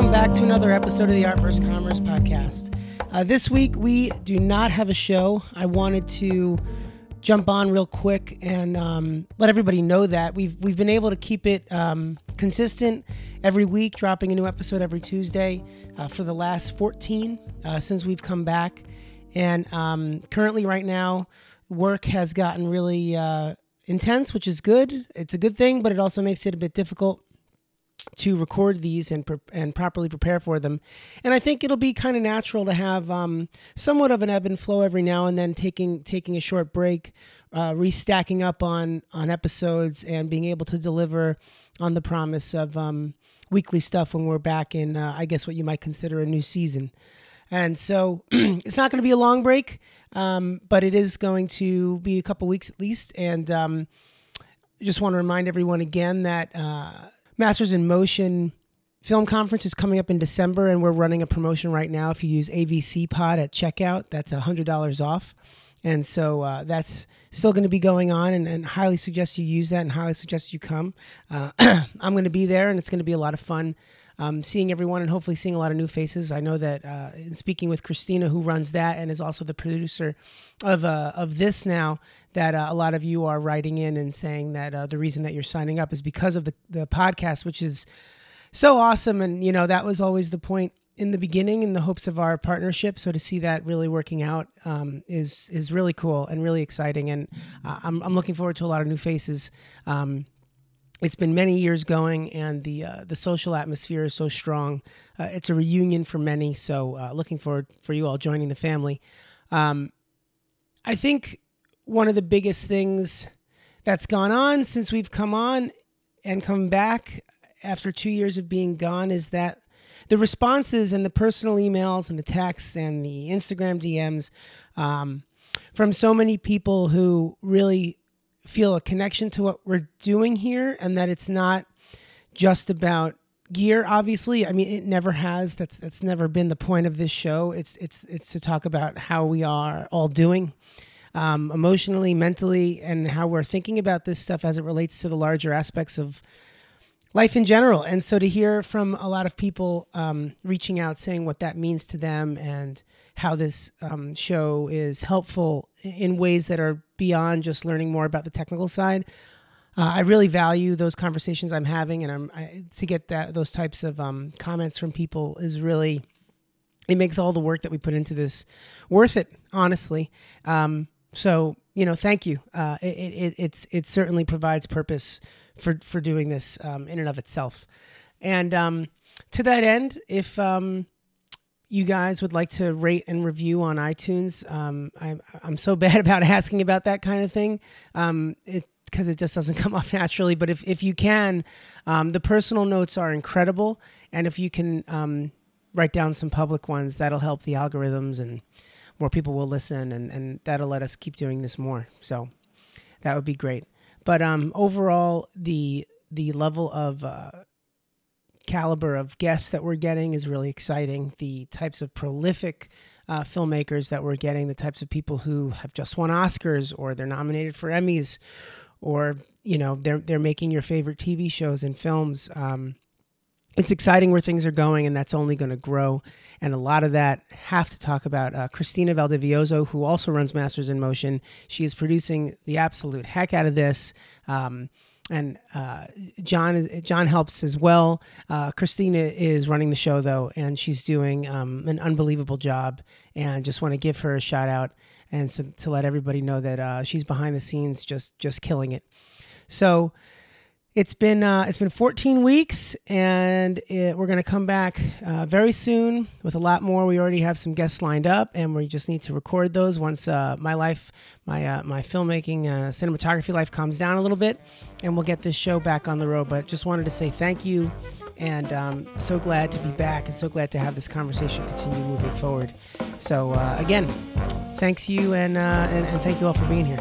Welcome back to another episode of the Art vs. Commerce podcast. Uh, this week, we do not have a show. I wanted to jump on real quick and um, let everybody know that we've we've been able to keep it um, consistent every week, dropping a new episode every Tuesday uh, for the last 14 uh, since we've come back. And um, currently, right now, work has gotten really uh, intense, which is good. It's a good thing, but it also makes it a bit difficult to record these and and properly prepare for them. And I think it'll be kind of natural to have um, somewhat of an ebb and flow every now and then, taking taking a short break, uh, restacking up on on episodes, and being able to deliver on the promise of um, weekly stuff when we're back in, uh, I guess, what you might consider a new season. And so it's not going to be a long break, um, but it is going to be a couple weeks at least. And um, just want to remind everyone again that. Uh, Masters in Motion film conference is coming up in December, and we're running a promotion right now. If you use AVC Pod at checkout, that's $100 off. And so uh, that's still going to be going on, and, and, highly suggest you use that and highly suggest you come. Uh, I'm going to be there, and it's going to be a lot of fun um, seeing everyone and hopefully seeing a lot of new faces. I know that uh, in speaking with Christina, who runs that and is also the producer of uh, of this now, that uh, a lot of you are writing in and saying that uh, the reason that you're signing up is because of the the podcast, which is so awesome. And you know that was always the point in the beginning in the hopes of our partnership. So to see that really working out um, is is really cool and really exciting. And uh, I'm I'm looking forward to a lot of new faces. Um, it's been many years going, and the uh, the social atmosphere is so strong. Uh, it's a reunion for many, so uh, looking forward for you all joining the family. Um, I think one of the biggest things that's gone on since we've come on and come back after two years of being gone is that the responses and the personal emails and the texts and the Instagram DMs um, from so many people who really feel a connection to what we're doing here and that it's not just about gear obviously. I mean it never has. That's that's never been the point of this show. It's it's it's to talk about how we are all doing um, emotionally mentally and how we're thinking about this stuff as it relates to the larger aspects of life in general. And so to hear from a lot of people um, reaching out, saying what that means to them and how this um, show is helpful in ways that are beyond just learning more about the technical side. Uh, I really value those conversations I'm having, and I'm I, to get that those types of um, comments from people is really it makes all the work that we put into this worth it. Honestly, um, so you know, thank you. Uh, it, it, it's it certainly provides purpose for for doing this um, in and of itself. And um, to that end, if um, you guys would like to rate and review on iTunes, um, I'm I'm so bad about asking about that kind of thing. Um, it because it just doesn't come off naturally. But if if you can, um, the personal notes are incredible, and if you can write down some public ones, that'll help the algorithms and more people will listen, and and that'll let us keep doing this more. So that would be great. But um, overall, the the level of uh, caliber of guests that we're getting is really exciting. The types of prolific uh, filmmakers that we're getting, the types of people who have just won Oscars or they're nominated for Emmys, or you know they're they're making your favorite TV shows and films. Um, it's exciting where things are going, and that's only going to grow. And a lot of that have to talk about uh, Christina Valdivioso, who also runs Masters in Motion. She is producing the absolute heck out of this. Um, and uh, John John helps as well. Uh, Christina is running the show though, and she's doing um, an unbelievable job. And just want to give her a shout out and so, to let everybody know that uh, she's behind the scenes, just just killing it. So it's been uh, it's been 14 weeks, and it, we're going to come back uh, very soon with a lot more. We already have some guests lined up, and we just need to record those once uh, my life, my uh, my filmmaking, uh, cinematography life calms down a little bit, and we'll get this show back on the road. But just wanted to say thank you, and um, so glad to be back, and so glad to have this conversation continue moving forward. So uh, again, thanks you, and, and and thank you all for being here.